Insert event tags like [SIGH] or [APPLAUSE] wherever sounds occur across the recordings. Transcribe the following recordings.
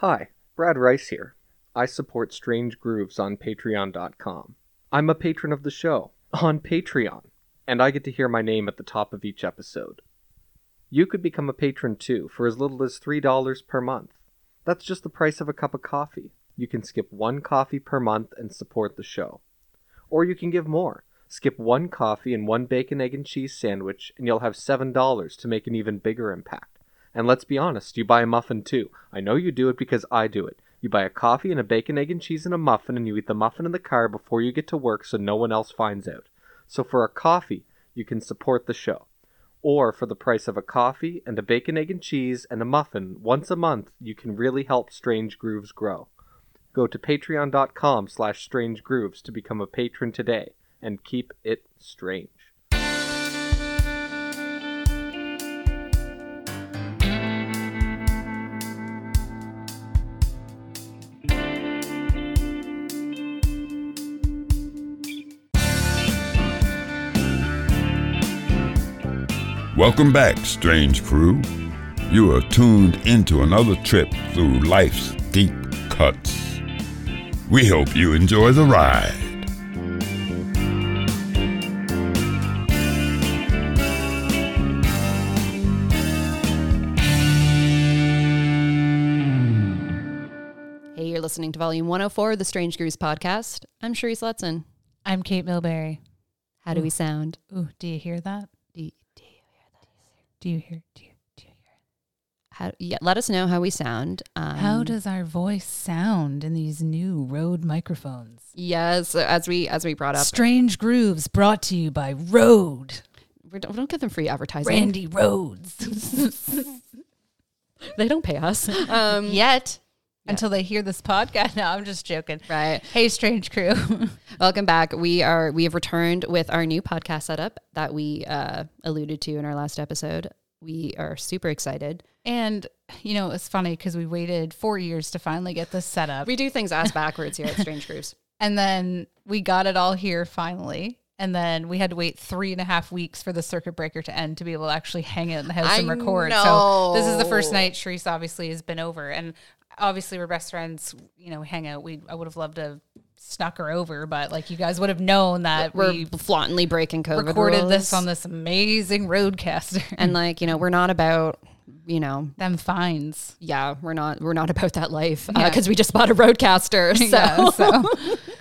Hi, Brad Rice here. I support Strange Grooves on Patreon.com. I'm a patron of the show on Patreon, and I get to hear my name at the top of each episode. You could become a patron too for as little as $3 per month. That's just the price of a cup of coffee. You can skip one coffee per month and support the show. Or you can give more. Skip one coffee and one bacon, egg, and cheese sandwich, and you'll have $7 to make an even bigger impact. And let's be honest, you buy a muffin too. I know you do it because I do it. You buy a coffee and a bacon, egg, and cheese and a muffin, and you eat the muffin in the car before you get to work so no one else finds out. So for a coffee, you can support the show. Or for the price of a coffee and a bacon, egg, and cheese and a muffin once a month, you can really help Strange Grooves grow. Go to patreon.com slash strange grooves to become a patron today and keep it strange. Welcome back, strange crew. You are tuned into another trip through life's deep cuts. We hope you enjoy the ride. Hey, you're listening to Volume 104 of the Strange Grooves podcast. I'm Cherise Lutzen. I'm Kate Milberry. How do we sound? Ooh, do you hear that? Do you, hear? Do you, do you hear? how, yeah, let us know how we sound. Um, How does our voice sound in these new Rode microphones? yes, as we as we brought up, Strange Grooves brought to you by Rode. we don't, we don't give them free advertising. Randy Rhoads. [LAUGHS] They don't pay us. [LAUGHS] Um, Yet. Until they hear this podcast. [LAUGHS] No, I'm just joking. Right. Hey, Strange Crew. [LAUGHS] Welcome back. We are we have returned with our new podcast setup that we uh, alluded to in our last episode. We are super excited. and, you know, it's funny because we waited four years to finally get this set up. We do things ass [LAUGHS] backwards here at Strange Grooves. And then we got it all here finally. And then we had to wait three and a half weeks for the circuit breaker to end to be able to actually hang out in the house I and record. So this is the first night Sharice obviously has been over. And obviously we're best friends, you know, we hang out. We I would have loved to snuck her over, but like you guys would have known that We're we flauntingly breaking COVID recorded rules. this on this amazing RODECaster. [LAUGHS] and like you know we're not about you know them fines. yeah we're not we're not about that life uh, Yeah. because we just bought a RODECaster so, [LAUGHS] Yeah, so. [LAUGHS]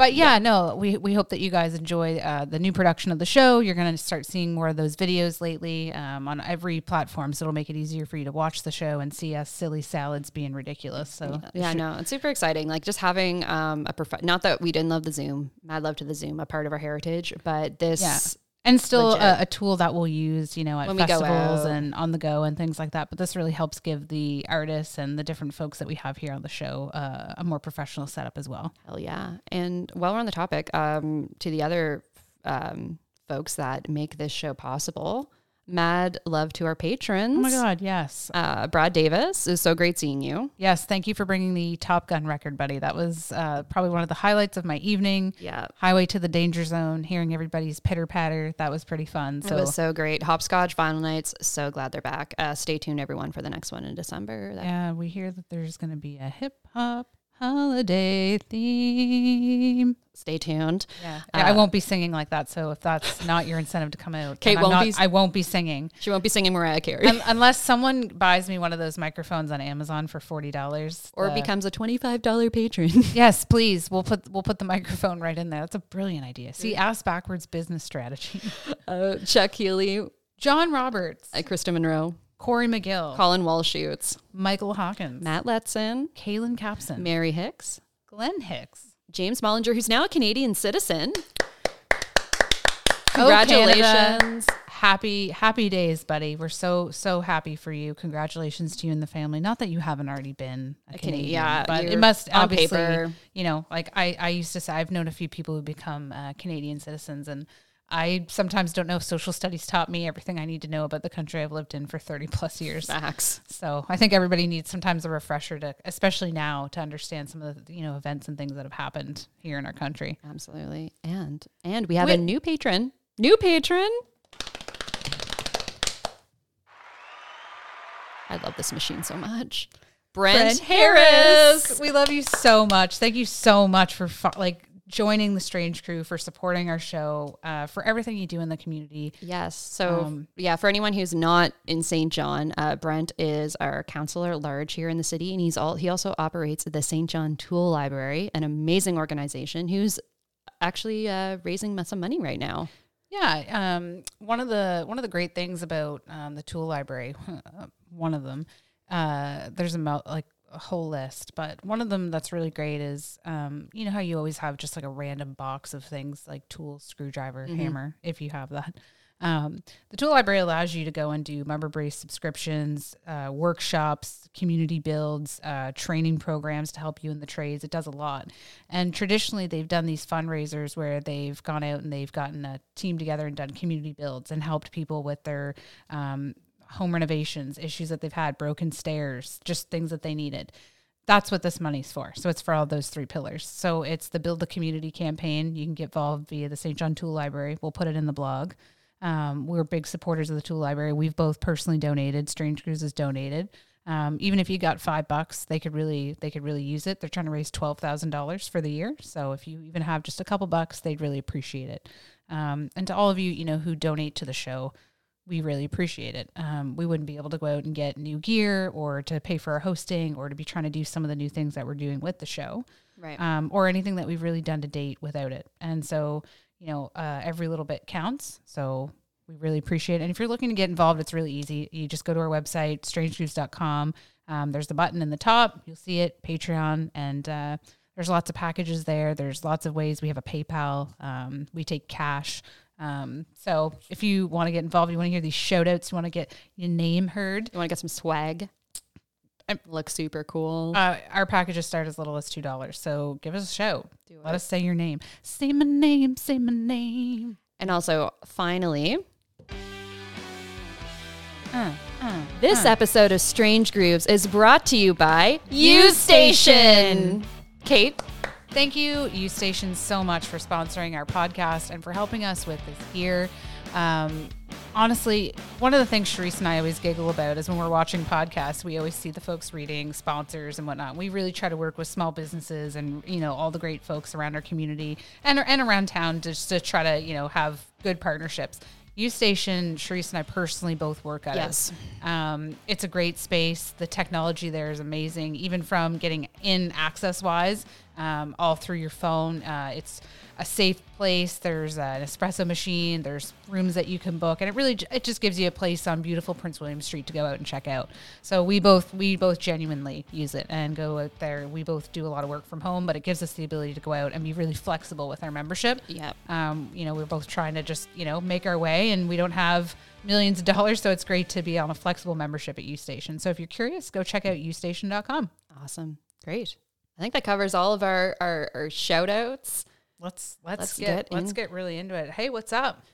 But yeah, no, we, we hope that you guys enjoy uh, the new production of the show. You're going to start seeing more of those videos lately um, on every platform. So it'll make it easier for you to watch the show and see us silly salads being ridiculous. So yeah no it's super exciting like just having um a prof- not that we didn't love the zoom mad love to the zoom a part of our heritage but this Yeah. And still a, a tool that we'll use, you know, at When festivals and on the go and things like that. But this really helps give the artists and the different folks that we have here on the show uh, a more professional setup as well. hell yeah and while we're on the topic um to the other um folks that make this show possible mad love to our patrons Oh my God, yes. uh brad davis it was so great seeing you Yes, thank you for bringing the Top Gun record, buddy. That was uh, probably one of the highlights of my evening. yeah Highway to the Danger Zone, hearing everybody's pitter patter. That was pretty fun. So. It was so great hopscotch vinyl nights so glad they're back uh stay tuned everyone for the next one in december That- yeah, we hear that there's going to be a hip hop holiday theme. stay tuned Yeah, Uh, I won't be singing like that. So if that's not your incentive to come out, Kate won't not- be- I won't be singing she won't be singing mariah carey Un- unless someone buys me one of those microphones on Amazon for forty dollars or becomes a $25 patron [LAUGHS] Yes, please. We'll put we'll put the microphone right in there. That's a brilliant idea. See, ass backwards business strategy. [LAUGHS] uh, chuck healy John Roberts, uh, krista monroe Corey McGill, colin walshoots Michael Hawkins, matt letson Kaylin Capson, mary hicks Glenn Hicks. james mollinger who's now a canadian citizen Oh, congratulations Happy happy days, buddy. We're so so happy for you. Congratulations to you and the family. Not that you haven't already been a, Cana- Canadian, yeah, but it must on obviously, paper. you know, like I I used to say I've known a few people who become uh, Canadian citizens and I sometimes don't know if social studies taught me everything I need to know about the country I've lived in for 30 plus years. facts So I think everybody needs sometimes a refresher to, especially now, to understand some of the you know events and things that have happened here in our country. Absolutely. And and we have a new patron. New patron. I love this machine so much. Brent, Harris. We love you so much. Thank you so much for fo- like joining the Strange Crew, for supporting our show, uh, for everything you do in the community. Yes. So, Um, yeah, for anyone who's not in St. John, uh, Brent is our counselor at large here in the city, and he's all he also operates the St. John Tool Library, an amazing organization who's actually uh, raising some money right now. Yeah, um, one of the one of the great things about um, the tool library, [LAUGHS] one of them, uh, there's a like a whole list, but one of them that's really great is, um, you know how you always have just like a random box of things like tools, screwdriver, hammer, if you have that. Um, the tool library allows you to go and do member based subscriptions, uh, workshops, community builds, uh, training programs to help you in the trades. It does a lot. And traditionally, they've done these fundraisers where they've gone out and they've gotten a team together and done community builds and helped people with their um, home renovations, issues that they've had, broken stairs, just things that they needed that's what this money's for. So it's for all those three pillars. So it's the Build the Community campaign. You can get involved via the St. John Tool Library. We'll put it in the blog. Um, we're big supporters of the Tool Library. We've both personally donated. Strange Cruise has donated. Um, even if you got five bucks, they could really they could really use it. They're trying to raise twelve thousand dollars for the year. So if you even have just a couple bucks, they'd really appreciate it. Um, and to all of you, you know, who donate to the show, we really appreciate it. Um, we wouldn't be able to go out and get new gear or to pay for our hosting or to be trying to do some of the new things that we're doing with the show Right. um, or anything that we've really done to date without it. And so, you know, uh, every little bit counts. So we really appreciate it. And if you're looking to get involved, it's really easy. You just go to our website, strangejuice.com. Um, there's the button in the top. You'll see it, Patreon. And uh, there's lots of packages there. There's lots of ways. We have a PayPal. Um, we take cash. Um, so if you want to get involved, you want to hear these shout outs, you want to get your name heard, you want to get some swag? I'm- Look super cool. uh, our packages start as little as $2. So give us a shout. Do Let it. us say your name. Say my name. Say my name. and also, finally, Uh, uh, this uh. episode of Strange Grooves is brought to you by U Station. Kate, Thank you, U Station, so much for sponsoring our podcast and for helping us with this gear. Um, honestly, one of the things Sharice and I always giggle about is when we're watching podcasts, we always see the folks reading sponsors and whatnot. We really try to work with small businesses and you know all the great folks around our community and and around town just to try to you know have good partnerships. U Station, Sharice and I personally both work at Yes. it. Um, it's a great space. The technology there is amazing, even from getting in access wise, um, all through your phone. Uh, it's a safe place. There's an espresso machine. There's rooms that you can book, and it really it just gives you a place on beautiful Prince William Street to go out and check out. So we both we both genuinely use it and go out there. We both do a lot of work from home, but it gives us the ability to go out and be really flexible with our membership. Yeah. Um, you know, we're both trying to just you know make our way, and we don't have millions of dollars, so it's great to be on a flexible membership at UStation. So if you're curious, go check out ustation.com. awesome. Great. I think that covers all of our, our, our shout outs. Let's let's, Let's get, get let's get really into it. Hey, what's up?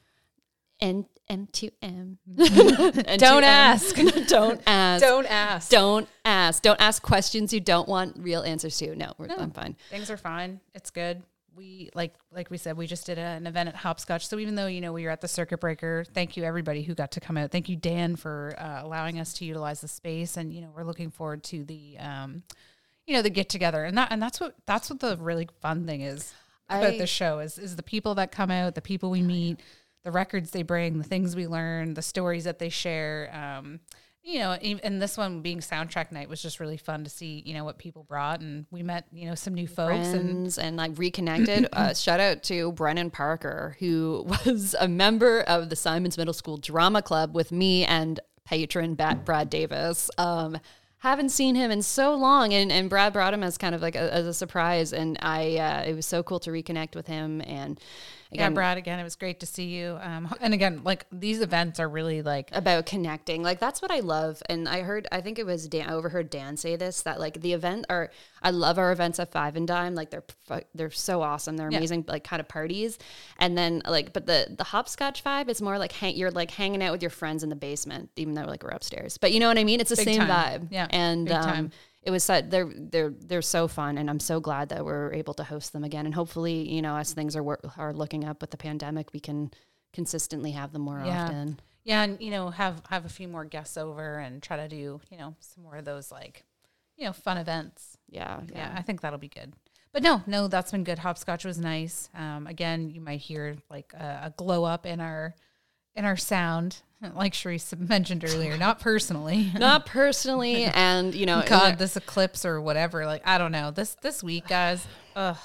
And M2M. [LAUGHS] Don't ask. [LAUGHS] don't ask. Don't ask. Don't ask. Don't ask questions you don't want real answers to. No, we're, I'm fine. Things are fine. It's good. We like like we said, we just did a, an event at Hopscotch. So even though you know we were at the circuit breaker, thank you everybody who got to come out. Thank you Dan for uh, allowing us to utilize the space, and you know we're looking forward to the um, you know the get together, and that and that's what that's what the really fun thing is about I- the show is is the people that come out, the people we meet, the records they bring, the things we learn, the stories that they share. Um, you know, and this one being soundtrack night was just really fun to see, you know, what people brought. And we met, you know, some new folks and Friends and like reconnected. [CLEARS THROAT] uh, shout out to Brennan Parker, who [LAUGHS] was a member of the Simonds Middle School Drama Club with me and patron Bat Brad Davis. Um, haven't seen him in so long, and, and Brad brought him as kind of like a, as a surprise, and I uh, it was so cool to reconnect with him. And yeah, Brad, again, it was great to see you. Um, and again, like these events are really like, about connecting like that's what i love and i heard i think it was dan i overheard dan say this that like the event are i love our events at five and dime like they're they're so awesome they're Yeah. amazing like kind of parties and then like but the the hopscotch vibe is more like hang, you're like hanging out with your friends in the basement even though like we're upstairs but you know what i mean it's the Big same time. vibe Yeah, and big um time. It was such, they're they're they're so fun and I'm so glad that we're able to host them again and hopefully you know as things are are looking up with the pandemic we can consistently have them more Yeah. often yeah, and you know, have have a few more guests over and try to do, you know, some more of those like, you know, fun events. Yeah, Yeah, I think that'll be good. But no, no, that's been good. Hopscotch was nice. Um, again, you might hear like a, a glow up in our in our sound, [LAUGHS] like Sharice mentioned earlier. [LAUGHS] Not personally. [LAUGHS] Not personally, and you know, God, this eclipse or whatever. Like I don't know. This this week, guys. Ugh.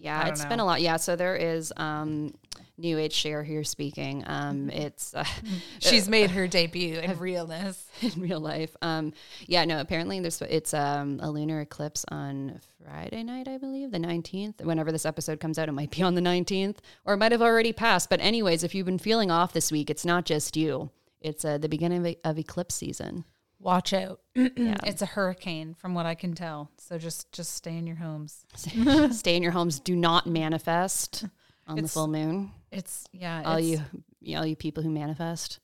Yeah, it's know. been a lot. Yeah, so there is um New Age Share here speaking. Um it's uh, [LAUGHS] She's [LAUGHS] made her debut in [LAUGHS] realness. in real life. Um yeah, no, apparently there's it's um a lunar eclipse on Friday night, I believe, the 19th. Whenever this episode comes out, it might be on the 19th or it might have already passed. But anyways, if you've been feeling off this week, it's not just you. It's uh, the beginning of, e- of eclipse season. Watch out. [CLEARS THROAT] It's a hurricane from what I can tell. So just just stay in your homes. Stay in your homes. Do not manifest on the full moon. It's yeah. All it's- you, all you people who manifest,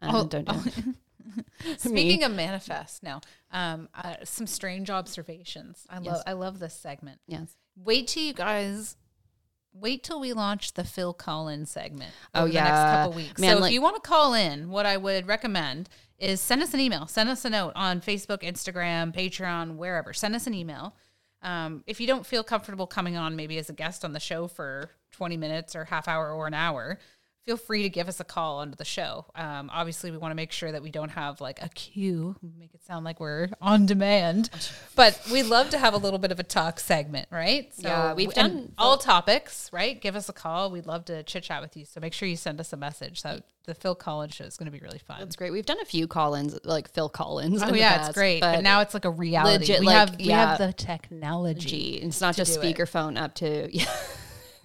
uh, Oh, don't do it. [LAUGHS] [LAUGHS] Speaking of manifest, now, um, uh, some strange observations. I love Yes. I love this segment. Yes. Wait till you guys. Wait till we launch the Phil Collins segment. Oh, over the next yeah. couple weeks. Man, so like- if you want to call in, what I would recommend is send us an email, send us a note on Facebook, Instagram, Patreon, wherever. Send us an email. Um, if you don't feel comfortable coming on, maybe as a guest on the show for twenty minutes or half hour or an hour, feel free to give us a call onto the show. Um, obviously, we want to make sure that we don't have like a queue, make it sound like we're on demand. But we'd love to have a little bit of a talk segment, right? So Yeah, we've done- all topics, right? Give us a call. We'd love to chit chat with you. So make sure you send us a message. So the Phil Collins show is going to be really fun. That's great. We've done a few Collins, like Phil Collins. Oh in the yeah, past, it's great. But, now it's like a reality. legit, we like, have we have the technology, it's not just speakerphone up to. [LAUGHS] Yeah,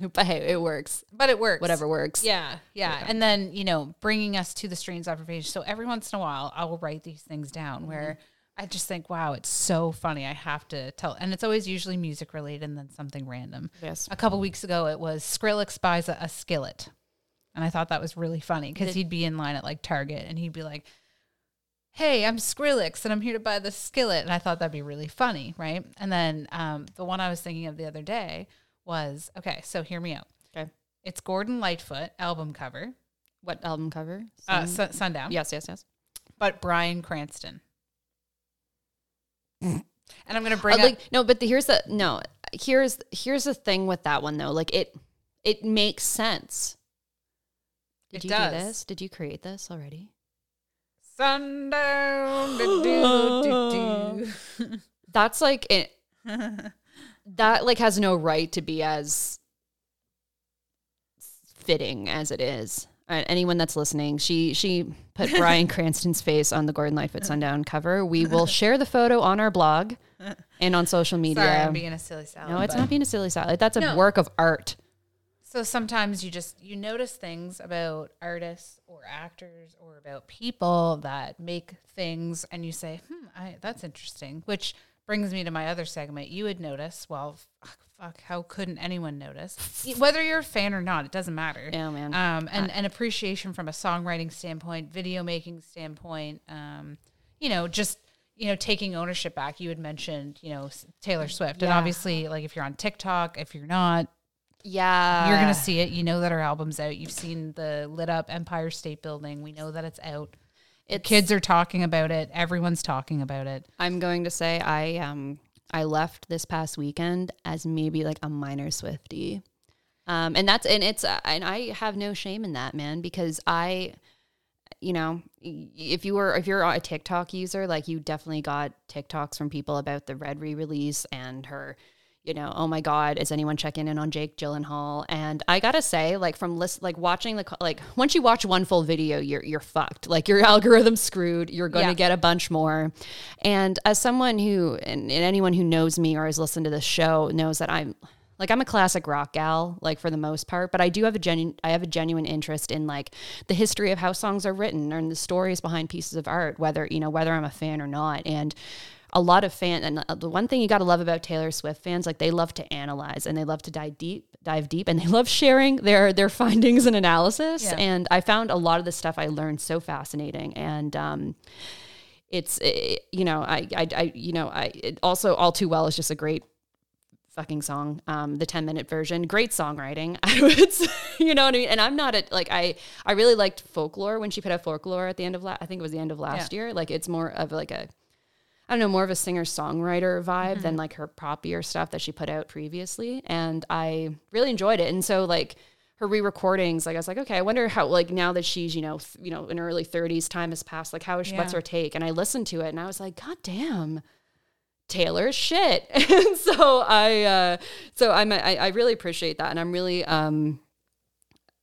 [LAUGHS] but hey, it works. but it works. Whatever works. Yeah, yeah, And then, you know, bringing us to the strange observation. So every once in a while, I will write these things down where I just think, wow, it's so funny. I have to tell. And it's always usually music related and then something random. Yes. A couple weeks ago, it was Skrillex buys a, a skillet. And I thought that was really funny because he'd be in line at like Target and he'd be like, hey, I'm Skrillex and I'm here to buy the skillet. And I thought that'd be really funny, right? And then um, the one I was thinking of the other day was okay, so hear me out. Okay. It's Gordon Lightfoot album cover, What album cover? uh, Sun- Sun- Sundown. yes, yes, yes. But Bryan Cranston. and I'm going to bring Uh, up. like no, but the, here's the no. Here's here's the thing with that one though. Like it it makes sense. Did It you does. do this? Did you create this already? Sundown. do, do, do, do. That's like it. [LAUGHS] that like has no right to be as fitting as it is. Uh, anyone that's listening, she she put [LAUGHS] Bryan Cranston's face on the Gordon Lightfoot Sundown cover. We [LAUGHS] will share the photo on our blog [LAUGHS] and on social media. Sorry, I'm being a silly salad. no, it's but- not being a silly salad. That's a No. work of art. So sometimes you just you notice things about artists or actors or about people that make things and you say, "Hmm, I, that's interesting." Which brings me to my other segment. You would notice, well, fuck, fuck how couldn't anyone notice? Whether you're a fan or not, it doesn't matter. Yeah, man. Um and an appreciation from a songwriting standpoint, video making standpoint, um you know, just you know, taking ownership back. You had mentioned, you know, Taylor Swift. And obviously, like if you're on TikTok, if you're not, Yeah, you're gonna see it. You know that our album's out. You've seen the lit up Empire State Building. We know that it's out. It's- kids are talking about it. Everyone's talking about it. I'm going to say I um I left this past weekend as maybe like a minor Swiftie. Um and that's and it's uh, and I have no shame in that, man, because I you know, if you were if you're a TikTok user, like you definitely got TikToks from people about the Red re-release and her you know, oh my God, is anyone checking in on Jake Gyllenhaal? And I gotta say, like from list, like watching the like once you watch one full video, you're you're fucked. Like your [LAUGHS] algorithm's screwed. You're going to get a bunch more. And as someone who and, and anyone who knows me or has listened to this show knows that I'm like I'm a classic rock gal, like for the most part, but I do have a genuine I have a genuine interest in like the history of how songs are written and the stories behind pieces of art, whether you know whether I'm a fan or not. And a lot of fan and uh, the one thing you got to love about Taylor Swift fans, like they love to analyze and they love to dive deep, dive deep, and they love sharing their their findings and analysis. Yeah. And I found a lot of the stuff I learned so fascinating and. um it's eh, you know I, I I you know I it also all too well is just a great fucking song um the 10 minute version great songwriting [LAUGHS] i would say, you know what i mean and i'm not a like i i really liked folklore when she put out folklore at the end of la- i think it was the end of last year like it's more of like a I don't know, more of a singer songwriter vibe than like her poppier stuff that she put out previously. And I really enjoyed it. And so like her re-recordings, like I was like, okay, I wonder how like now that she's you know th- you know in her early thirties, time has passed. Like how is she, what's her take? And I listened to it and I was like, God damn. Taylor shit. [LAUGHS] and so I uh so I'm I, I really appreciate that and I'm really um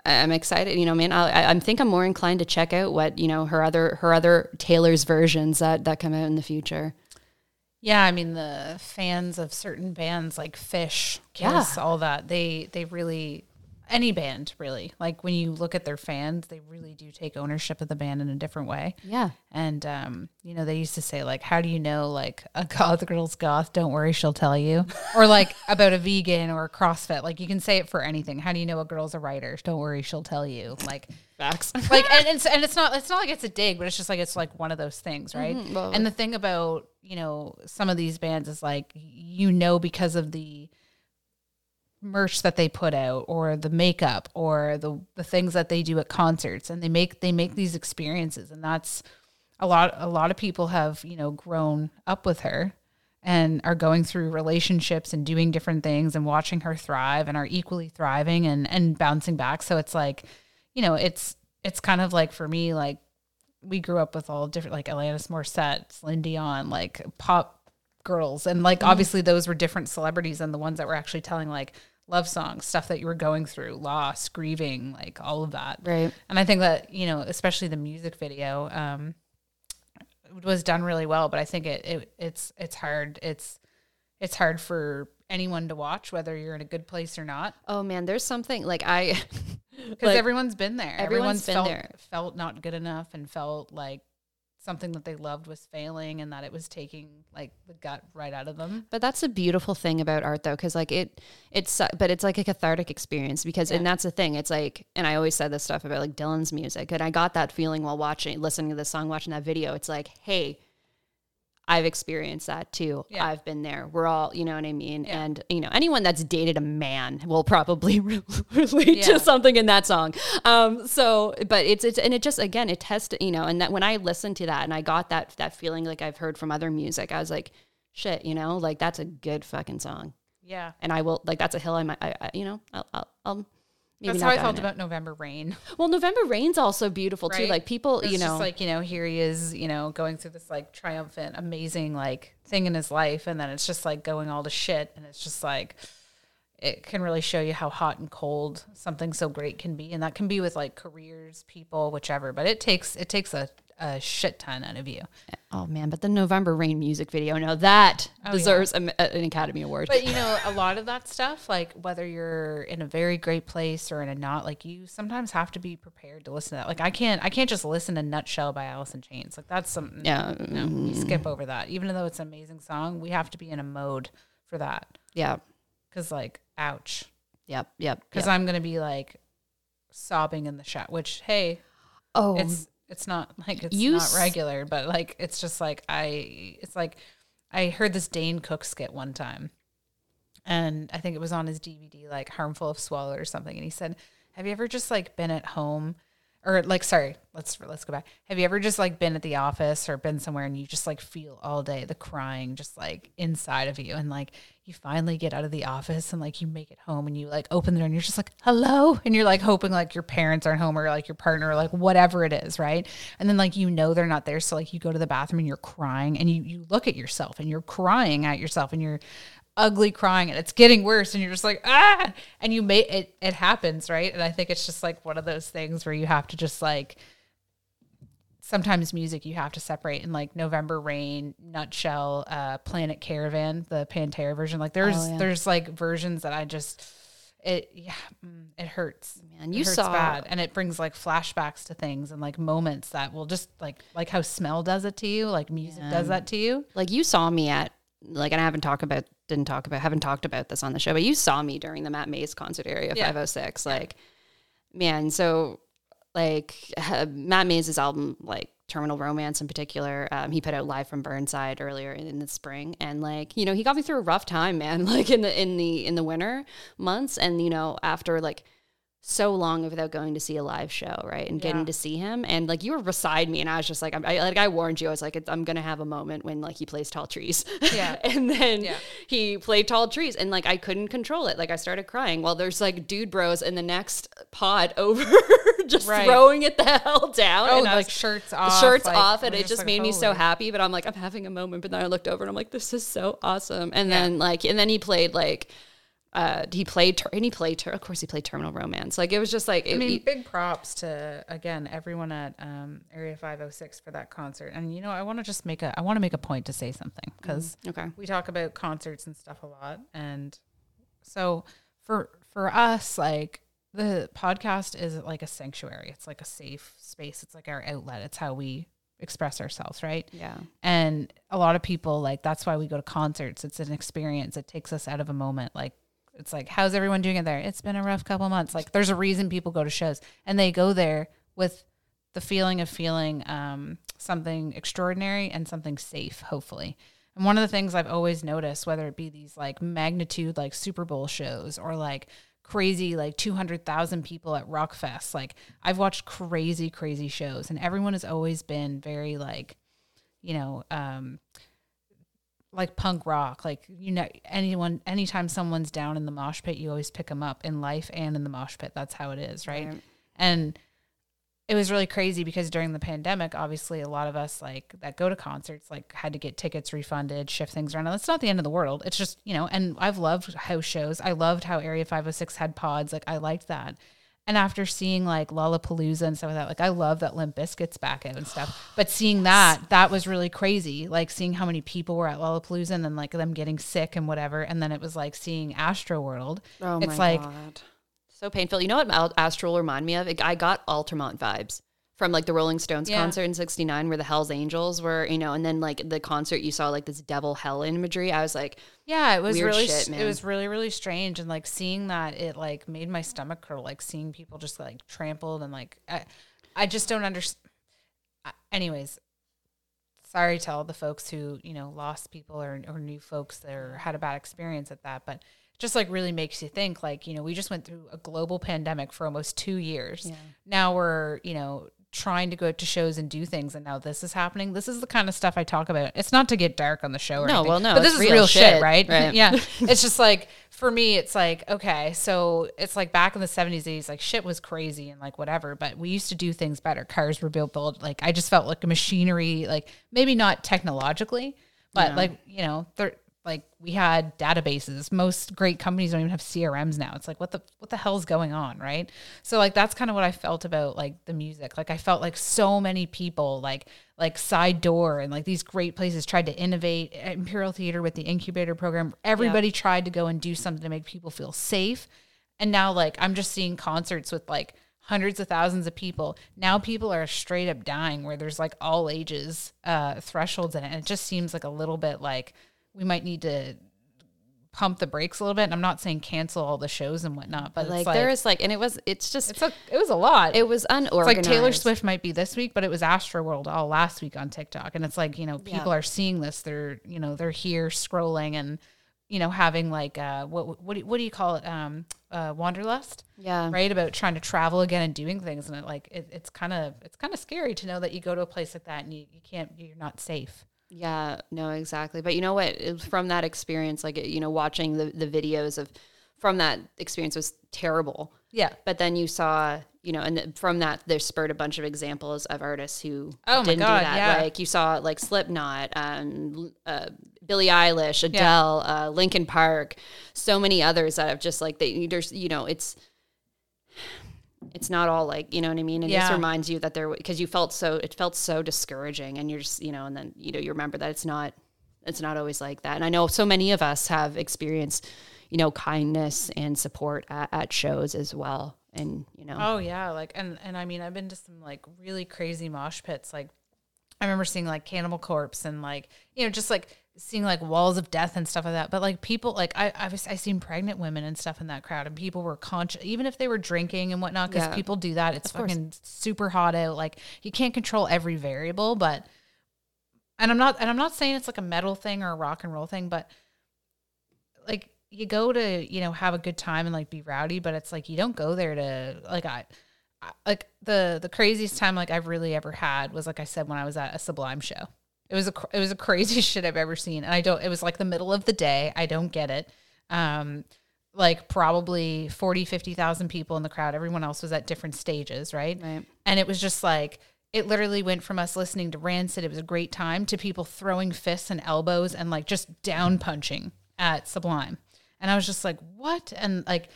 I'm excited, you know, man. I, I think I'm more inclined to check out what you know her other her other Taylor's versions that that come out in the future. Yeah, I mean the fans of certain bands like Phish, Yeah. All that. They they really any band really like when you look at their fans, they really do take ownership of the band in a different way. Yeah, And um, you know, they used to say like, "How do you know like a goth [LAUGHS] girl's goth? Don't worry, she'll tell you." [LAUGHS] Or like about a vegan or a CrossFit. Like you can say it for anything. How do you know a girl's a writer? Don't worry, she'll tell you. Like facts. [LAUGHS] like and it's and it's not it's not like it's a dig, but it's just like it's like one of those things, right? well- and the thing about you know some of these bands is like you know because of the merch that they put out or the makeup or the the things that they do at concerts. And they make they make these experiences. And that's a lot a lot of people have you know grown up with her and are going through relationships and doing different things and watching her thrive and are equally thriving and and bouncing back. So it's like you know it's it's kind of like for me like we grew up with all different like Alanis Morissette, Celine Dion, like pop girls, and like obviously those were different celebrities than the ones that were actually telling like love songs, stuff that you were going through, loss, grieving, like all of that. Right. And I think that you know, especially the music video, um, was done really well. But I think it, it it's it's hard. It's it's hard for anyone to watch, whether you're in a good place or not, Oh man, there's something like I [LAUGHS] because Like, everyone's been there. everyone's been felt, there. Felt not good enough and felt like something that they loved was failing and that it was taking like the gut right out of them. But that's a beautiful thing about art, though, because like it, it's but it's like a cathartic experience because, and that's the thing. It's like, and I always said this stuff about like Dylan's music, and I got that feeling while watching, listening to this song, watching that video. It's like, hey, I've experienced that too. Yeah. I've been there. We're all, you know what I mean. Yeah. And you know, anyone that's dated a man will probably [LAUGHS] relate Yeah. to something in that song. Um, so, but it's it's and it just again it tested, you know, and that when I listened to that and I got that that feeling like I've heard from other music, I was like, shit, you know, like that's a good fucking song, Yeah. and I will like that's a hill I might, I, I, you know, I'll, I'll, I'll maybe That's how I felt it. about November Rain. Well, November Rain's also beautiful too. Like people, It's you know, just like, you know, here he is, you know, going through this like triumphant, amazing like thing in his life. And then it's just like going all to shit. And it's just like, it can really show you how hot and cold something so great can be. And that can be with like careers, people, whichever. But it takes, it takes a, a shit ton out of you. oh man, but the November Rain music video, now that Oh, yeah. deserves a, an Academy Award. But you [LAUGHS] know, a lot of that stuff, like whether you're in a very great place or in a not, like you sometimes have to be prepared to listen to that. Like I can't, I can't just listen to "Nutshell" by Alice in Chains. Like that's something. Yeah, no, we mm-hmm. skip over that. Even though it's an amazing song, we have to be in a mode for that. yeah, Because like, ouch. yep, yep. Because yep. I'm gonna be like sobbing in the shot. Which hey, oh, it's it's not [LAUGHS] like it's You not s- regular, but like it's just like I it's like I heard this Dane Cook skit one time. And I think it was on his DVD, like Harmful of Swallow or something. And he said, Have you ever just like been at home or like sorry, let's let's go back. Have you ever just like been at the office or been somewhere and you just like feel all day the crying just like inside of you and like you finally get out of the office and like you make it home and you like open the door and you're just like hello? And you're like hoping like your parents aren't home or like your partner or like whatever it is right? And then like you know they're not there. So like you go to the bathroom and you're crying and you you look at yourself and you're crying at yourself and you're ugly crying and it's getting worse and you're just like ah and you may it it happens right and i think it's just like one of those things where you have to just like sometimes music you have to separate in like November Rain, Nutshell, uh, Planet Caravan, the Pantera version. Like there's Oh, yeah. there's like versions that I just it yeah mm, it hurts. Man, It you hurts saw- bad and it brings like flashbacks to things and like moments that will just like like how smell does it to you, like music does that to you. like you saw me at like and I haven't talked about didn't talk about haven't talked about this on the show, but you saw me during the Matt Mays concert area Yeah. 506. Like man, so like uh, [LAUGHS] Matt Mays's album like Terminal Romance in particular, um, he put out live from Burnside earlier in, in the spring, and like you know he got me through a rough time, man. [LAUGHS] Like in the in the in the winter months, and you know after like so long without going to see a live show, right? And getting Yeah. to see him, and like you were beside me, and I was just like, I, like I warned you, I was like, I'm gonna have a moment when like he plays Tall Trees, Yeah. [LAUGHS] and then Yeah. he played Tall Trees, and like I couldn't control it, like I started crying. While there's like dude bros in the next pod [LAUGHS] over, just Right. throwing it the hell down, Oh, and like was- shirts off. shirts like, off and it just like, made me so happy but i'm like i'm having a moment but then i looked over and i'm like this is so awesome and then like and then he played like uh he played ter- and he played ter- of course he played terminal romance like it was just like it, I mean, he- big props to again everyone at um, Area 506 for that concert. And you know, I want to just make a I want to make a point to say something because okay we talk about concerts and stuff a lot, and so for for us, like the podcast is like a sanctuary. It's like a safe space. It's like our outlet. It's how we express ourselves, right? yeah And a lot of people like that's why we go to concerts. It's an experience. It takes us out of a moment. Like it's like, how's everyone doing it there? It's been a rough couple months. Like there's a reason people go to shows and they go there with the feeling of feeling um, something extraordinary and something safe, hopefully. And one of the things I've always noticed, whether it be these like magnitude like Super Bowl shows or like crazy like 200,000 people at Rockfest, like I've watched crazy, crazy shows and everyone has always been very like, you know, um, like punk rock, like you know, anyone, anytime someone's down in the mosh pit, you always pick them up in life and in the mosh pit. That's how it is, right? Right. And it was really crazy because during the pandemic, obviously, a lot of us like that go to concerts like had to get tickets refunded, shift things around. And that's not the end of the world. It's just you know, and I've loved house shows. I loved how Area Five Hundred Six had pods. Like I liked that. And after seeing like Lollapalooza and stuff like that, like I love that Limp Bizkit's back out and stuff. But seeing that, that was really crazy. Like seeing how many people were at Lollapalooza and then like them getting sick and whatever. And then it was like seeing Astroworld. oh it's my like god so painful you know what Al- astral remind me of i got altamont vibes from like the rolling stones Yeah. concert in 69 where the hells angels were you know and then like the concert you saw like this devil hell imagery i was like Yeah, it was Weird really shit, it was really really strange. And like seeing that it like made my stomach curl like seeing people just like trampled and like I I just don't understand anyways sorry to all the folks who, you know, lost people or or new folks that or had a bad experience at that, but just like really makes you think like, you know, we just went through a global pandemic for almost 2 years. Now we're, you know, trying to go to shows and do things and now this is happening. This is the kind of stuff I talk about. It's not to get dark on the show or No, anything, well, no, but this is real real shit, shit, right? [LAUGHS] right. yeah. [LAUGHS] It's just like for me it's like okay, so it's like back in the 70s 80s like shit was crazy and like whatever, but we used to do things better. Cars were built built like I just felt like a machinery like maybe not technologically, but like, you know, like we had databases. Most great companies don't even have CRMs now. It's like what the what the hell's going on, right? So like that's kind of what I felt about like the music. Like I felt like so many people like like Side Door and like these great places tried to innovate Imperial Theater with the incubator program. Everybody tried to go and do something to make people feel safe. And now like I'm just seeing concerts with like hundreds of thousands of people. Now people are straight up dying where there's like all ages uh thresholds in it. And it just seems like a little bit like we might need to pump the brakes a little bit. And I'm not saying cancel all the shows and whatnot, but like, it's like there is like and it was it's just it's a, it was a lot. it was It's unorganized like Taylor Swift might be this week, but it was Astroworld all last week on TikTok. And it's like, you know, people Yeah. are seeing this. They're, you know, they're here scrolling and, you know, having like, uh, what, what, do you, what do you call it? Um, uh, wanderlust, yeah right? About trying to travel again and doing things. And it like, it, it's kind of, it's kind of scary to know that you go to a place like that and you, you can't, you're not safe. Yeah, no, exactly. But you know what? From that experience, like you know, watching the the videos of from that experience was terrible. Yeah. But then you saw, you know, and th- from that there spurred a bunch of examples of artists who Oh my didn't God, do that. yeah. Like you saw like Slipknot, um, uh, Billie Eilish, Adele, uh, Linkin Park, so many others that have just like they there's you know it's it's not all like you know what I mean. It just Yeah. reminds you that there because you felt so it felt so discouraging, and you're just you know, and then you know you remember that it's not it's not always like that. And I know so many of us have experienced you know kindness and support at, at shows as well, and you know Oh yeah, like and and I mean I've been to some like really crazy mosh pits. Like I remember seeing like Cannibal Corpse and like you know just like seeing like walls of death and stuff like that. But like people like I I was I seen pregnant women and stuff in that crowd, and people were conscious even if they were drinking and whatnot because Yeah. people do that. It's course. fucking super hot out. Like you can't control every variable, but and I'm not and I'm not saying it's like a metal thing or a rock and roll thing, but like you go to you know have a good time and like be rowdy, but it's like you don't go there to like. I- Like the the craziest time like I've really ever had was like I said when I was at a Sublime show. It was a it was a crazy [LAUGHS] shit I've ever seen, and I don't. It was like the middle of the day. I don't get it. Um, like probably 40, 50,000 people in the crowd. Everyone else was at different stages, right? Right. And it was just like, it literally went from us listening to Rancid, it was a great time, to people throwing fists and elbows and like just down punching at Sublime. And I was just like, what? And like,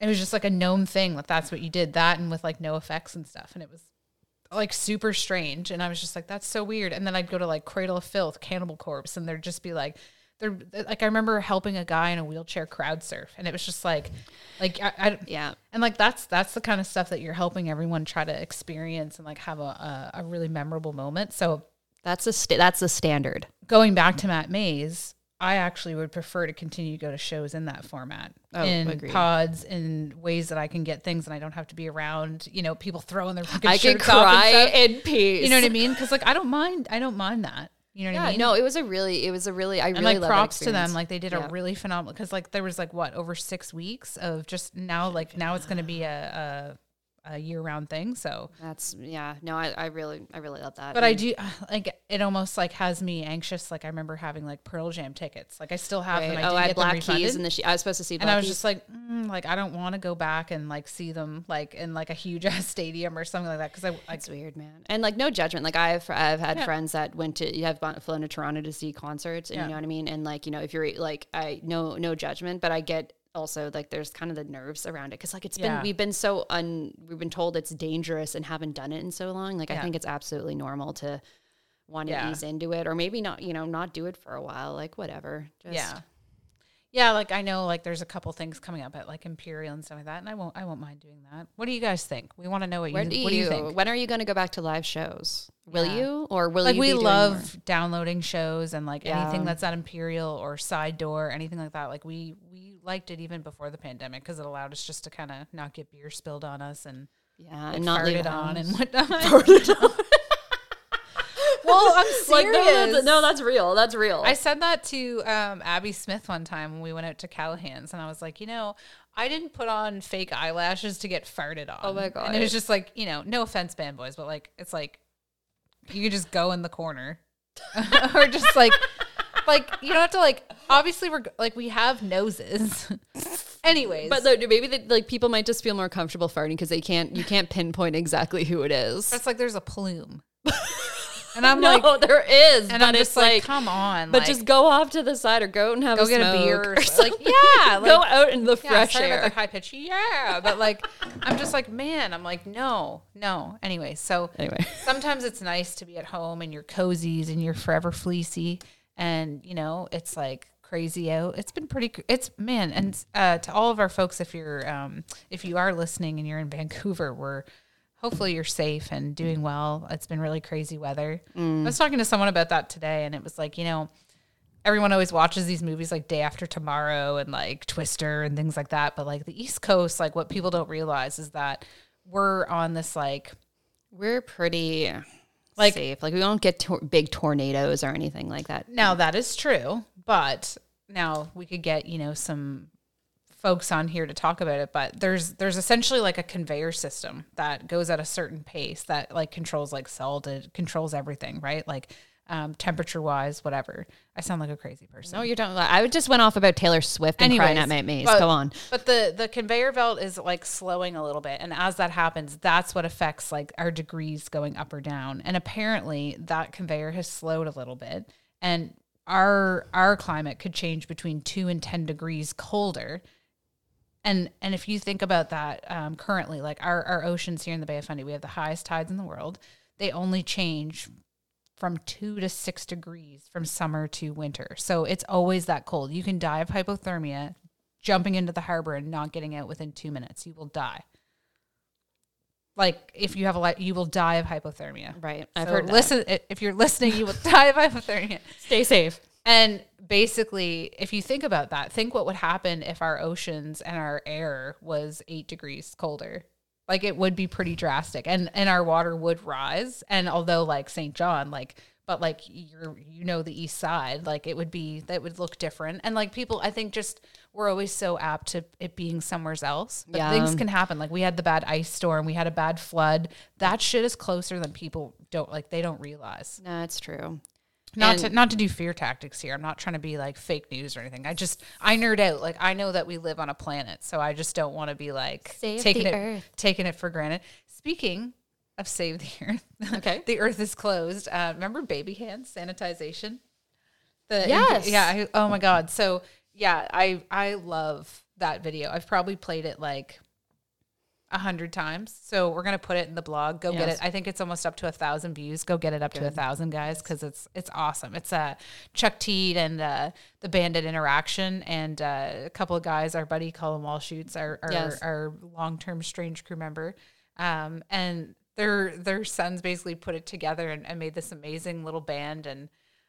it was just like a known thing that that's what you did that and with like no effects and stuff. And it was like super strange. And I was just like, that's so weird. And then I'd go to like Cradle of Filth, Cannibal Corpse, and there'd just be like, they're like, I remember helping a guy in a wheelchair crowd surf. And it was just like, like, I, I Yeah. and like that's that's the kind of stuff that you're helping everyone try to experience and like have a, a, a really memorable moment. So That's a sta- that's a standard. going back to Matt Mays, I actually would prefer to continue to go to shows in that format, Oh, in agreed. pods, in ways that I can get things and I don't have to be around. You know, people throwing their fucking I could shirts off and cry stuff. in peace. You know what I mean? Because like I don't mind. I don't mind that. You know what Yeah, I mean? no, it was a really, it was a really, I and really like props to them like they did Yeah. a really phenomenal because like there was like what over six weeks of just now like now it's going to be a, a, a year-round thing so That's yeah, no, I, I really, I really love that. but I do [SIGHS] like it almost like has me anxious like I remember having like Pearl Jam tickets like I still have them I oh, I get had Black Keys and the she- I was supposed to see Black and I was Keys. just like mm, like I don't want to go back and like see them like in like a huge [LAUGHS] ass stadium or something like that because I like It's weird, man. And like no judgment. Like I've I've had Yeah. friends that went to you have flown to Toronto to see concerts, and Yeah. you know what I mean. And like you know if you're like I no no judgment, but I get also like there's kind of the nerves around it because like it's Yeah. been we've been so un we've been told it's dangerous and haven't done it in so long. Like I think it's absolutely normal to want to Yeah. ease into it or maybe not you know not do it for a while. Like whatever. Just, yeah yeah like I know like there's a couple things coming up at like Imperial and stuff like that and I won't I won't mind doing that what do you guys think we want to know what Where you do what do you, you think when are you going to go back to live shows? Will Yeah. you or will you like you we love downloading shows and like anything that's at imperial or side door anything like that like we we liked it even before the pandemic because it allowed us just to kind of not get beer spilled on us and yeah like, and not leave it on and whatnot [LAUGHS] [LAUGHS] well i'm serious [LAUGHS] Like no, that's, no, that's real. That's real. I said that to um, Abby Smith one time when we went out to Callahan's, and I was like, you know, I didn't put on fake eyelashes to get farted on. Oh my god! And it was just like, you know, no offense, band boys, but like, it's like you could just go in the corner, or just like, like you don't have to like. Obviously, we're like we have noses. [LAUGHS] Anyways, But though, maybe the, like people might just feel more comfortable farting because they can't you can't pinpoint exactly who it is. it's like there's a plume, [LAUGHS] and I'm no, like, there is, and but I'm it's just like, like, come on, but like, just go off to the side or go out and have go a get a beer, or or something. like something. yeah, [LAUGHS] go out in the Yeah, fresh air. the high pitch. Yeah, but like, I'm just like, man, I'm like, no, no. Anyway, so Anyway, sometimes it's nice to be at home and you're cozies and you're forever fleecy, and you know, it's like crazy out. It's been pretty. It's man, and uh, to all of our folks, if you're, um, if you are listening and you're in Vancouver, we're hopefully you're safe and doing well. It's been really crazy weather. I was talking to someone about that today, and it was like, you know everyone always watches these movies like Day After Tomorrow and like Twister and things like that. But like the East Coast, like what people don't realize is that we're on this like we're pretty Like- safe. Like we don't get tor- big tornadoes or anything like that. now that is true, but now we could get you know some folks on here to talk about it but there's there's essentially like a conveyor system that goes at a certain pace that like controls like salt it controls everything right like um, temperature wise whatever i sound like a crazy person No, you're don't. I just went off about Taylor Swift and crying Anyways, at Matt Mays. but- Go on. But the the conveyor belt is like slowing a little bit, and as that happens, that's what affects like our degrees going up or down. And apparently, that conveyor has slowed a little bit, and our our climate could change between two and ten degrees colder. And and if you think about that, um, currently, like our our oceans here in the Bay of Fundy, we have the highest tides in the world. They only change from two to six degrees from summer to winter. So it's always that cold. You can die of hypothermia jumping into the harbor and not getting out within two minutes. You will die. Like if you have a lot, you will die of hypothermia. Right. I've So heard that. listen, if you're listening, you will [LAUGHS] die of hypothermia. Stay safe. And basically, if you think about that, think what would happen if our oceans and our air was eight degrees colder. Like it would be pretty drastic, and and our water would rise. And although like St. John, like but like you're you know the east side like it would be that would look different and like people i think just we're always so apt to it being somewhere else but Yeah. things can happen like we had the bad ice storm we had a bad flood that shit is closer than people don't like they don't realize No, it's true. Not And- to not to do fear tactics here. I'm not trying to be like fake news or anything. I just i nerd out. Like i know that we live on a planet so i just don't want to be like taking it Earth. taking it for granted. Speaking of save the earth [LAUGHS] Okay. the earth is closed. Uh, remember baby hands sanitization? The Yes. yeah I, oh my god. So yeah i i love that video. I've probably played it like a hundred times. So we're gonna put it in the blog. Go get it. I think it's almost up to a thousand views. Go get it up to a thousand guys because it's it's awesome. It's uh chuck teed and uh the bandit interaction and uh, a couple of guys our buddy colin wall shoots our our, Yes. our long-term strange crew member. Um and their their sons basically put it together and, and made this amazing little band and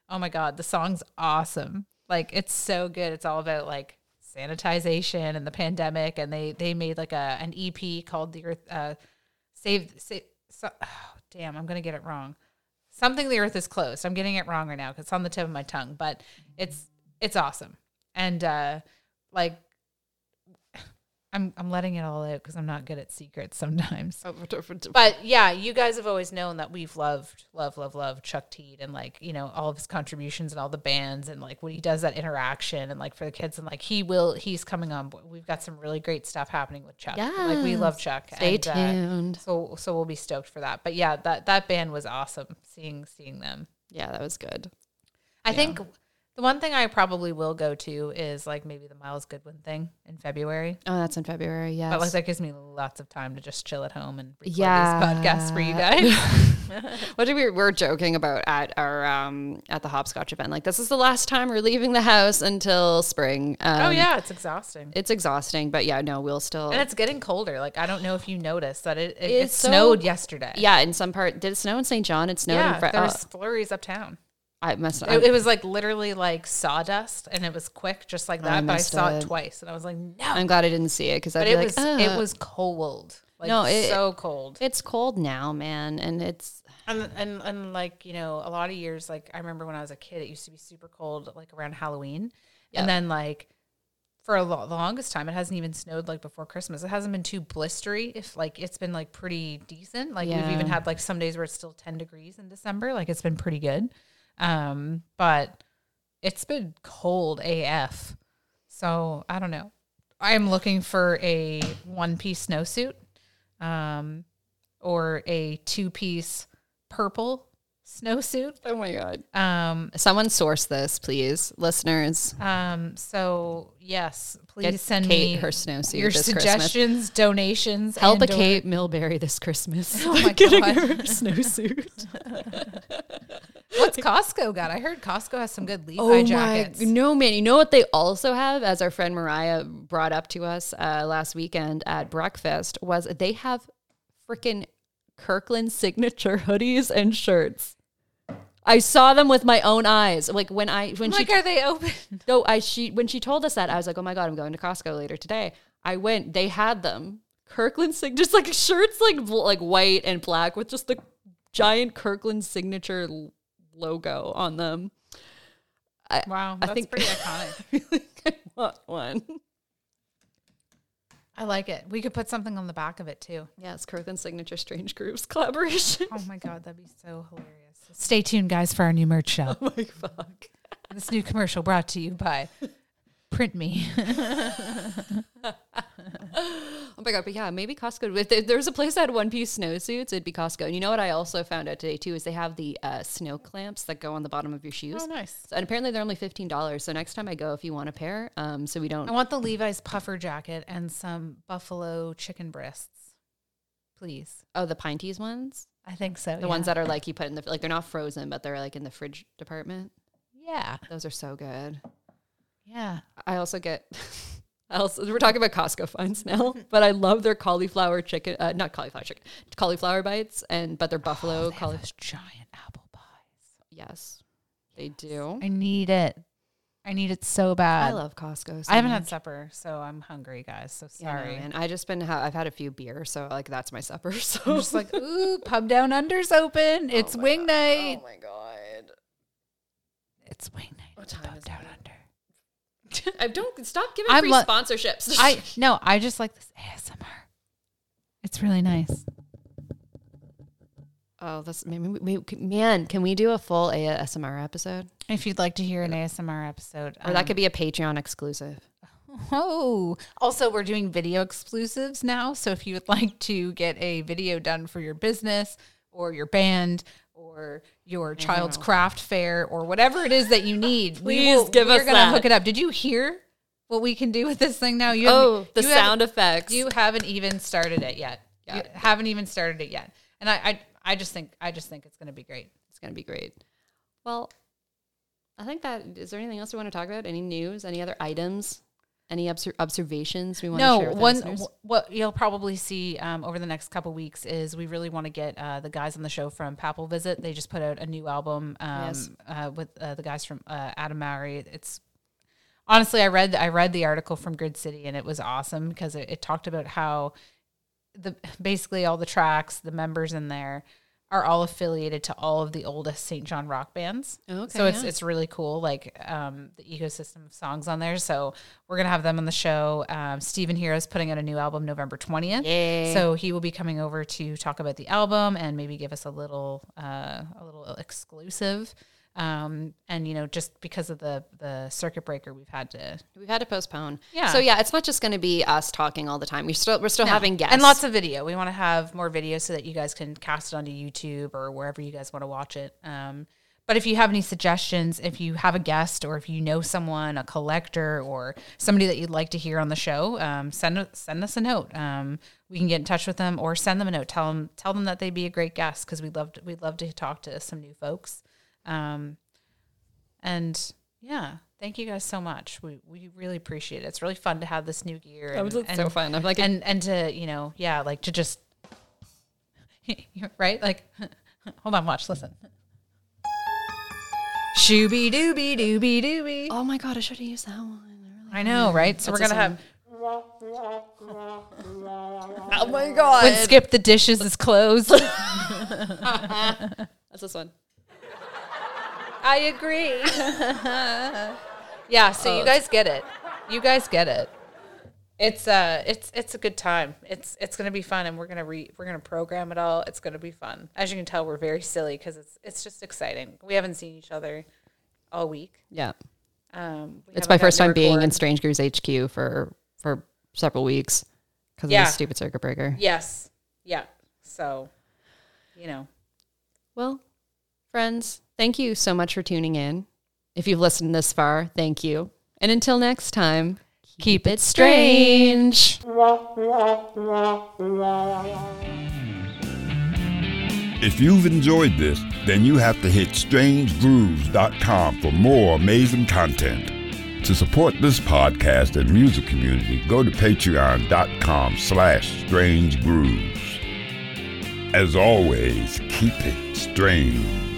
oh my god the song's awesome. Like it's so good. It's all about like sanitization and the pandemic and they they made like a an ep called the earth uh save save so, oh, damn i'm gonna get it wrong. Something the earth is closed. I'm getting it wrong right now because it's on the tip of my tongue but it's it's awesome. And uh like i'm i'm letting it all out because i'm not good at secrets sometimes [LAUGHS] but yeah, you guys have always known that we've loved, love, love, love Chuck Teed and like, you know, all of his contributions and all the bands and like when he does that interaction and like for the kids and like he will, he's coming on. board. We've got some really great stuff happening with Chuck. Yeah, Like we love Chuck. Stay and, uh, tuned. so, so we'll be stoked for that. But yeah, that, that band was awesome seeing, seeing them. yeah, that was good. I think the one thing I probably will go to is like maybe the Myles Goodwyn thing in February. Oh, that's in February. Yes. But like that gives me lots of time to just chill at home and record Yeah. these podcasts for you [LAUGHS] guys. [LAUGHS] what did we we were joking about at our um at the hopscotch event? Like this is the last time we're leaving the house until spring. Um, oh yeah, it's exhausting. it's exhausting, but yeah, no, we'll still. And it's getting colder. Like I don't know if you noticed that it, it, it It's so- snowed yesterday. yeah, in some part, did it snow in St. John? It snowed yeah. in Fre- there oh, was flurries uptown. I must. It, it was like literally like sawdust, and it was quick, just like that. but I saw it it. twice, and I was like, no. I'm glad I didn't see it because I'd but be it like, was "Ugh." it was cold. Like No, it- so cold. It's cold now, man, and it's And, and and like you know, a lot of years, like I remember when I was a kid, it used to be super cold, like around Halloween, Yeah. and then like for a lo- the longest time, it hasn't even snowed like before Christmas. It hasn't been too blistery. If like it's been like pretty decent. Like we've even had like some days where it's still ten degrees in December. Like it's been pretty good, um, but it's been cold AF. So I don't know. I am looking for a one piece snowsuit, um, or a two piece purple snowsuit. oh my god. Um, Someone source this, please, listeners. um, so yes, please Get send Kate me her snowsuit your this Christmas. suggestions, donations. Help a and or- Kate Milbury this Christmas. [LAUGHS] Oh my [LAUGHS] Getting God. her [LAUGHS] a snowsuit. What's Costco got? I heard Costco has some good Levi Oh jackets. my no man! You know what they also have, as our friend Mariah brought up to us uh, last weekend at breakfast, was they have freaking Kirkland signature [LAUGHS] hoodies and shirts. I saw them with my own eyes. Like when I when I'm she like, are they open? [LAUGHS] no, I she when she told us that, I was like, oh my god, I'm going to Costco later today. I went. They had them. Kirkland sig just like shirts like like white and black with just the giant Kirkland signature logo on them. Wow, I that's think- pretty [LAUGHS] iconic. I I want one. I like it. We could put something on the back of it too. Yes, Kirkland signature Strange Grooves [LAUGHS] collaboration. Oh my god, that'd be so hilarious. Stay tuned, guys, for our new merch show. [LAUGHS] oh my fuck. this new commercial brought to you by Print Me. [LAUGHS] Oh my god, but yeah, maybe Costco. If there- there's a place that had one piece snowsuits, it'd be Costco. And you know what I also found out today too is they have the uh, snow clamps that go on the bottom of your shoes. Oh, nice. So- and apparently they're only fifteen dollars. So next time I go, if you want a pair, um, so we don't. I want the Levi's puffer jacket and some buffalo chicken breasts. Please. Oh, the Pinty's ones, I think so. the ones that are like you put in the like they're not frozen, but they're like in the fridge department. Yeah. Those are so good. Yeah. I also get. [LAUGHS] I also, we're talking about Costco finds now, [LAUGHS] but I love their cauliflower chicken, uh, not cauliflower chicken, cauliflower bites, and but they're buffalo They have cauliflower. giant apple pies. Yes, they do. I need it. I need it so bad. I love Costco. So I haven't much. had supper, so I'm hungry, guys. So Yeah, sorry. man. I just been. Ha- I've had a few beers, so like that's my supper. [LAUGHS] So I'm just like, ooh, pub down under's open. It's wing night. Oh my god. It's wing night. What time is. [LAUGHS] I don't stop giving I'm free lo- sponsorships. I [LAUGHS] no, I just like this ASMR. It's really nice. oh, that's maybe we, we- man. Can we do a full ASMR episode, If you'd like to hear an ASMR episode, or that um, could be a Patreon exclusive? Oh, also, we're doing video exclusives now. So if you would like to get a video done for your business or your band or your child's craft fair or whatever it is that you need, we Please will, give we're gonna that. hook it up. Did you hear what we can do with this thing now? You Oh, the you sound effects. You haven't even started it yet. Got you haven't even started it yet. And I, I, I just think, I just think it's going to be great. It's gonna be great. Well, I think that is there anything else we want to talk about? Any news? Any other items? Any obser- observations we want to no share with one listeners? what you'll probably see um, over the next couple weeks is we really want to get uh, the guys on the show from Papal Visit. They just put out a new album um, Yes. uh, with uh, the guys from uh, Adam Mowry. It's honestly, I read I read the article from Grid City and it was awesome because it, it talked about how the basically all the tracks, the members in there are all affiliated to all of the oldest St. John rock bands. Okay, so it's yeah. it's really cool, like um, the ecosystem of songs on there. So we're gonna have them on the show. Um, Stephen Hero's putting out a new album November twentieth. So he will be coming over to talk about the album and maybe give us a little uh, a little exclusive. Um, and you know, just because of the the circuit breaker, we've had to We've had to postpone. Yeah. So yeah, it's not just going to be us talking all the time. We still we're still No. having guests and lots of video. We want to have more video so that you guys can cast it onto YouTube or wherever you guys want to watch it. Um, but if you have any suggestions, if you have a guest or if you know someone, a collector or somebody that you'd like to hear on the show, um, send send us a note. Um, we can get in touch with them or send them a note. Tell them tell them that they'd be a great guest because we'd love to, we'd love to talk to some new folks. Um, and yeah, thank you guys so much. We we really appreciate it. It's really fun to have this new gear. That was and- so and- fun. I'm like, and and to you know yeah like to just [LAUGHS] right like [LAUGHS] hold on watch listen shooby dooby dooby dooby oh my god, I should have used that one. I know right so What's we're gonna have Oh my god, when skip the dishes is closed [LAUGHS] that's this one. I agree. Yeah so you guys get it. You guys get it. It's uh it's it's a good time. It's it's gonna be fun and we're gonna re we're gonna program it all. It's gonna be fun. As you can tell we're very silly because it's it's just exciting. We haven't seen each other all week. Yeah, Um, we it's my first to time being in. Strange Grooves HQ for for several weeks because Yeah. of the stupid circuit breaker. Yes. Yeah. So, you know, Well, friends, thank you so much for tuning in. If you've listened this far, thank you. And until next time, keep it strange. If you've enjoyed this, then you have to hit strangegrooves.com for more amazing content. To support this podcast and music community, go to patreon.com slash strangegrooves. As always, keep it strange.